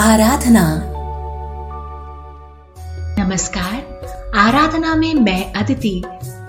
आराधना। नमस्कार। आराधना में मैं अदिति,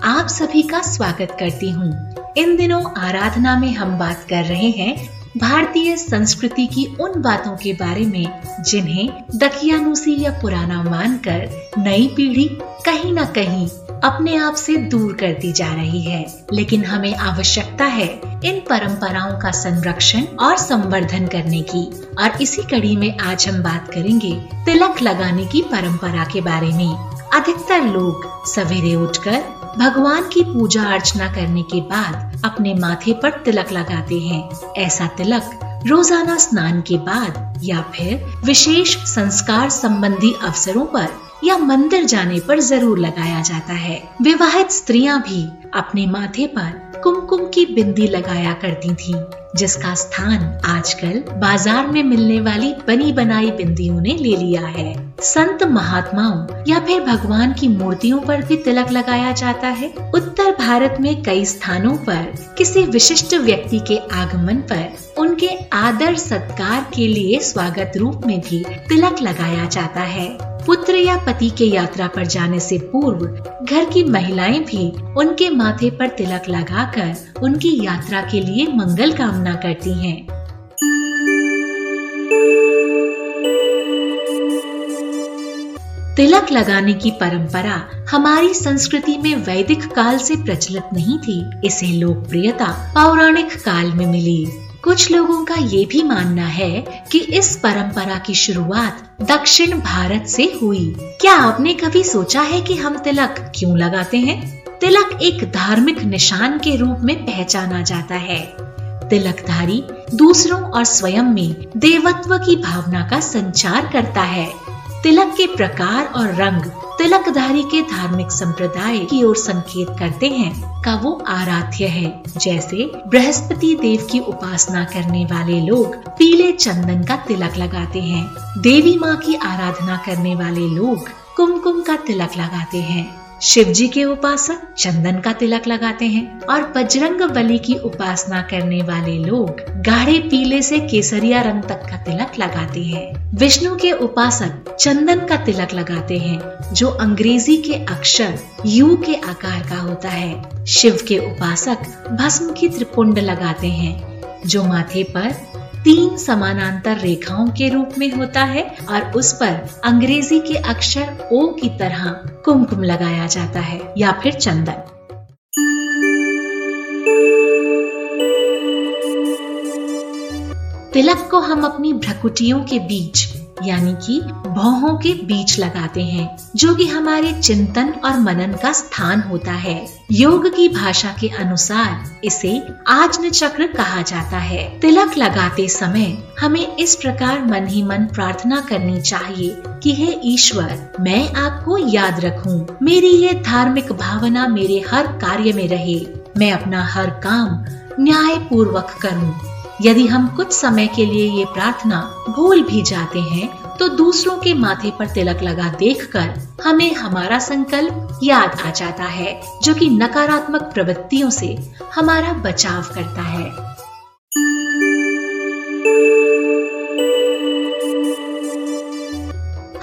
आप सभी का स्वागत करती हूँ। इन दिनों आराधना में हम बात कर रहे हैं भारतीय संस्कृति की उन बातों के बारे में, जिन्हें दकियानुसी या पुराना मानकर नई पीढ़ी कहीं ना कहीं अपने आप से दूर करती जा रही है। लेकिन हमें आवश्यकता है इन परंपराओं का संरक्षण और संवर्धन करने की। और इसी कड़ी में आज हम बात करेंगे तिलक लगाने की परंपरा के बारे में। अधिकतर लोग सवेरे उठकर भगवान की पूजा अर्चना करने के बाद अपने माथे पर तिलक लगाते हैं। ऐसा तिलक रोज़ाना स्नान के बाद या फिर विशेष संस्कार संबंधी अवसरों पर या मंदिर जाने पर ज़रूर लगाया जाता है। विवाहित स्त्रियाँ भी अपने माथे पर कुमकुम की बिंदी लगाया करती थी, जिसका स्थान आजकल बाज़ार में मिलने वाली बनी बनाई बिंदियों ने ले लिया है। संत महात्माओं या फिर भगवान की मूर्तियों पर भी तिलक लगाया जाता है। उत्तर भारत में कई स्थानों पर किसी विशिष्ट व्यक्ति के आगमन पर उनके आदर सत्कार के लिए स्वागत रूप में भी तिलक लगाया जाता है। पुत्र या पति के यात्रा पर जाने से पूर्व घर की महिलाएँ भी उनके माथे पर तिलक लगाकर उनकी यात्रा के लिए मंगल कामना करती हैं। तिलक लगाने की परंपरा हमारी संस्कृति में वैदिक काल से प्रचलित नहीं थी, इसे लोकप्रियता पौराणिक काल में मिली कुछ लोगों का ये भी मानना है कि इस परंपरा की शुरुआत दक्षिण भारत से हुई। क्या आपने कभी सोचा है कि हम तिलक क्यों लगाते हैं? तिलक एक धार्मिक निशान के रूप में पहचाना जाता है। तिलकधारी दूसरों और स्वयं में देवत्व की भावना का संचार करता है। तिलक के प्रकार और रंग तिलकधारी के धार्मिक संप्रदाय की ओर संकेत करते हैं का वो आराध्य है। जैसे बृहस्पति देव की उपासना करने वाले लोग पीले चंदन का तिलक लगाते हैं। देवी माँ की आराधना करने वाले लोग कुमकुम का तिलक लगाते हैं। शिव जी के उपासक चंदन का तिलक लगाते हैं और बजरंग बली की उपासना करने वाले लोग गाढ़े पीले से केसरिया रंग तक का तिलक लगाते हैं। विष्णु के उपासक चंदन का तिलक लगाते हैं, जो अंग्रेज़ी के अक्षर यू के आकार का होता है। शिव के उपासक भस्म की त्रिपुंड लगाते हैं, जो माथे पर तीन समानांतर रेखाओं के रूप में होता है और उस पर अंग्रेज़ी के अक्षर ओ की तरह कुमकुम लगाया जाता है या फिर चंदन। तिलक को हम अपनी भ्रकुटियों के बीच यानी कि भौहों के बीच लगाते हैं, जो कि हमारे चिंतन और मनन का स्थान होता है। योग की भाषा के अनुसार इसे आजन चक्र कहा जाता है। तिलक लगाते समय हमें इस प्रकार मन ही मन प्रार्थना करनी चाहिए कि, हे ईश्वर, मैं आपको याद रखूँ। मेरी ये धार्मिक भावना मेरे हर कार्य में रहे। मैं अपना हर काम न्याय पूर्वक करूँ। यदि हम कुछ समय के लिए ये प्रार्थना भूल भी जाते हैं तो दूसरों के माथे पर तिलक लगा देखकर हमें हमारा संकल्प याद आ जाता है, जो कि नकारात्मक प्रवृत्तियों से हमारा बचाव करता है।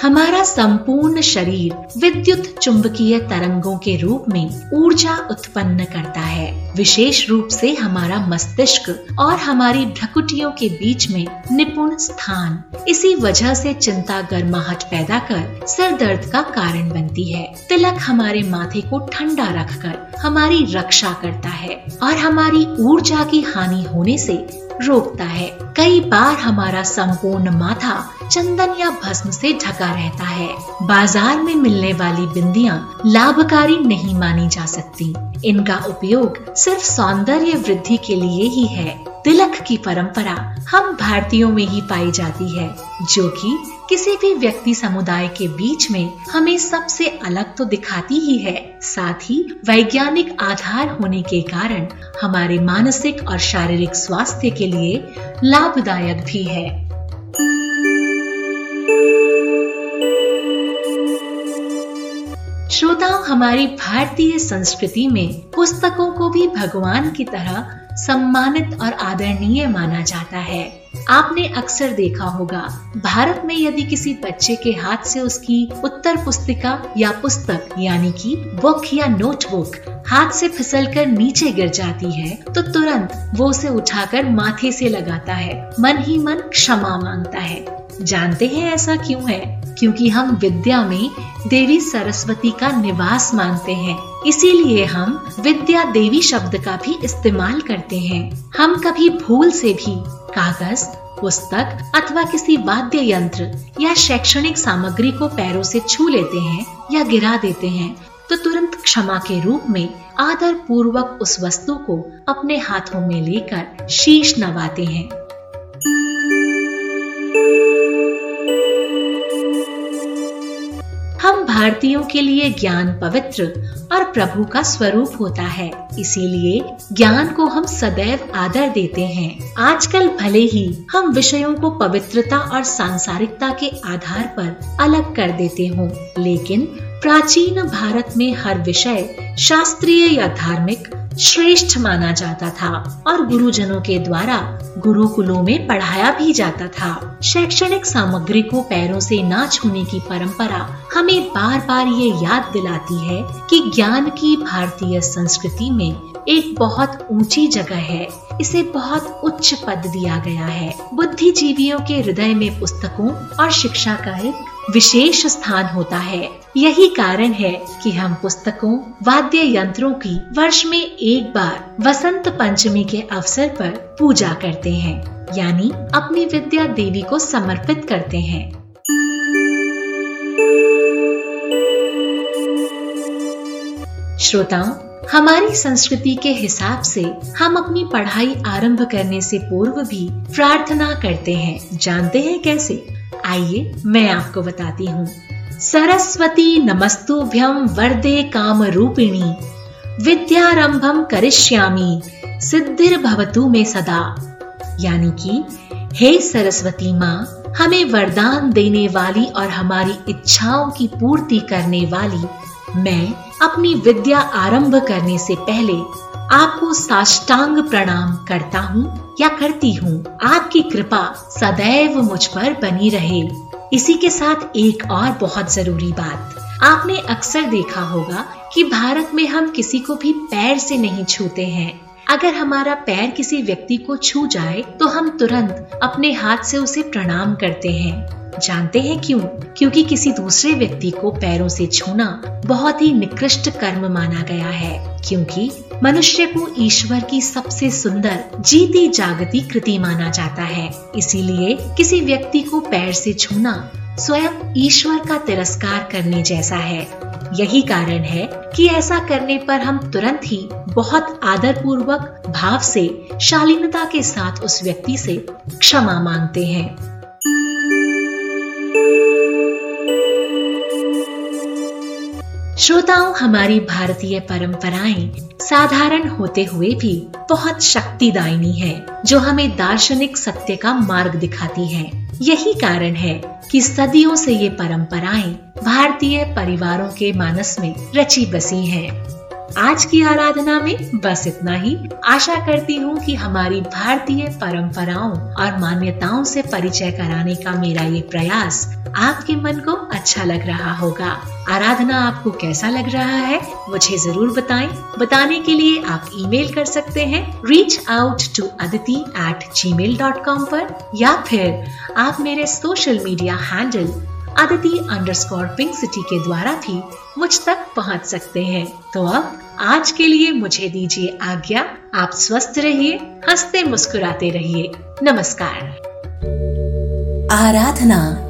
हमारा संपूर्ण शरीर विद्युत चुंबकीय तरंगों के रूप में ऊर्जा उत्पन्न करता है। विशेष रूप से हमारा मस्तिष्क और हमारी भ्रकुटियों के बीच में निपुण स्थान। इसी वजह से चिंता गर्माहट पैदा कर सिर दर्द का कारण बनती है। तिलक हमारे माथे को ठंडा रखकर हमारी रक्षा करता है और हमारी ऊर्जा की हानि होने से रोकता है। कई बार हमारा संपूर्ण माथा चंदन या भस्म से ढका रहता है। बाज़ार में मिलने वाली बिंदियाँ लाभकारी नहीं मानी जा सकती। इनका उपयोग सिर्फ़ सौंदर्य वृद्धि के लिए ही है। तिलक की परंपरा हम भारतीयों में ही पाई जाती है, जो कि किसी भी व्यक्ति समुदाय के बीच में हमें सबसे अलग तो दिखाती ही है। साथ ही वैज्ञानिक आधार होने के कारण हमारे मानसिक और शारीरिक स्वास्थ्य के लिए लाभदायक भी है। श्रोताओं, हमारी भारतीय संस्कृति में पुस्तकों को भी भगवान की तरह सम्मानित और आदरणीय माना जाता है। आपने अक्सर देखा होगा, भारत में यदि किसी बच्चे के हाथ से उसकी उत्तर पुस्तिका या पुस्तक, यानी कि बुक या नोटबुक, हाथ से फिसलकर नीचे गिर जाती है तो तुरंत वो उसे उठाकर माथे से लगाता है। मन ही मन क्षमा माँगता है। जानते हैं ऐसा क्यों है? क्योंकि हम विद्या में देवी सरस्वती का निवास मानते हैं। इसीलिए हम विद्या देवी शब्द का भी इस्तेमाल करते हैं। हम कभी भूल से भी कागज़, पुस्तक अथवा किसी वाद्य यंत्र या शैक्षणिक सामग्री को पैरों से छू लेते हैं या गिरा देते हैं तो तुरंत क्षमा के रूप में आदर पूर्वक उस वस्तु को अपने हाथों में लेकर शीश नवाते हैं। भारतीयों के लिए ज्ञान पवित्र और प्रभु का स्वरूप होता है। इसीलिए ज्ञान को हम सदैव आदर देते हैं। आजकल भले ही हम विषयों को पवित्रता और सांसारिकता के आधार पर अलग कर देते हों, लेकिन प्राचीन भारत में हर विषय शास्त्रीय या धार्मिक श्रेष्ठ माना जाता था और गुरुजनों के द्वारा गुरुकुलों में पढ़ाया भी जाता था। शैक्षणिक सामग्री को पैरों से ना छूने की परंपरा हमें बार बार ये याद दिलाती है कि ज्ञान की भारतीय संस्कृति में एक बहुत ऊँची जगह है। इसे बहुत उच्च पद दिया गया है। बुद्धिजीवियों के हृदय में पुस्तकों और शिक्षा का एक विशेष स्थान होता है। यही कारण है कि हम पुस्तकों, वाद्य यंत्रों की वर्ष में एक बार वसंत पंचमी के अवसर पर पूजा करते हैं, यानी अपनी विद्या देवी को समर्पित करते हैं। श्रोताओं, हमारी संस्कृति के हिसाब से हम अपनी पढ़ाई आरंभ करने से पूर्व भी प्रार्थना करते हैं। जानते हैं कैसे? आइए मैं आपको बताती हूँ। सरस्वती नमस्तुभ्यम वरदे काम रूपिणी विद्यारंभम करिष्यामी। सिद्धिर भवतु में सदा। यानी कि, हे सरस्वती माँ, हमें वरदान देने वाली और हमारी इच्छाओं की पूर्ति करने वाली, मैं अपनी विद्या आरंभ करने से पहले आपको साष्टांग प्रणाम करता हूँ या करती हूँ, आपकी कृपा सदैव मुझ पर बनी रहे। इसी के साथ एक और बहुत ज़रूरी बात। आपने अक्सर देखा होगा कि भारत में हम किसी को भी पैर से नहीं छूते हैं। अगर हमारा पैर किसी व्यक्ति को छू जाए तो हम तुरंत अपने हाथ से उसे प्रणाम करते हैं। जानते हैं क्यों? क्योंकि किसी दूसरे व्यक्ति को पैरों से छूना बहुत ही निकृष्ट कर्म माना गया है। क्योंकि मनुष्य को ईश्वर की सबसे सुंदर, जीती जागती कृति माना जाता है। इसीलिए किसी व्यक्ति को पैर से छूना स्वयं ईश्वर का तिरस्कार करने जैसा है। यही कारण है कि ऐसा करने पर हम तुरंत ही बहुत आदर पूर्वक भाव से, शालीनता के साथ उस व्यक्ति से क्षमा मांगते हैं। श्रोताओं, हमारी भारतीय परंपराएँ साधारण होते हुए भी बहुत शक्तिदायिनी है, जो हमें दार्शनिक सत्य का मार्ग दिखाती है यही कारण है कि सदियों से ये परंपराएँ भारतीय परिवारों के मानस में रची बसी हैं। आज की आराधना में बस इतना ही। आशा करती हूँ कि हमारी भारतीय परंपराओं और मान्यताओं से परिचय कराने का मेरा ये प्रयास आपके मन को अच्छा लग रहा होगा। आराधना आपको कैसा लग रहा है, मुझे ज़रूर बताएँ। बताने के लिए आप ईमेल कर सकते हैं reach out to Aditi at Gmail dot com या फिर आप मेरे social media handle Aditi underscore pink city के द्वारा भी मुझ तक पहुँच सकते हैं। तो अब आज के लिए मुझे दीजिए आज्ञा। आप स्वस्थ रहिए, हँसते मुस्कुराते रहिए। नमस्कार। आराधना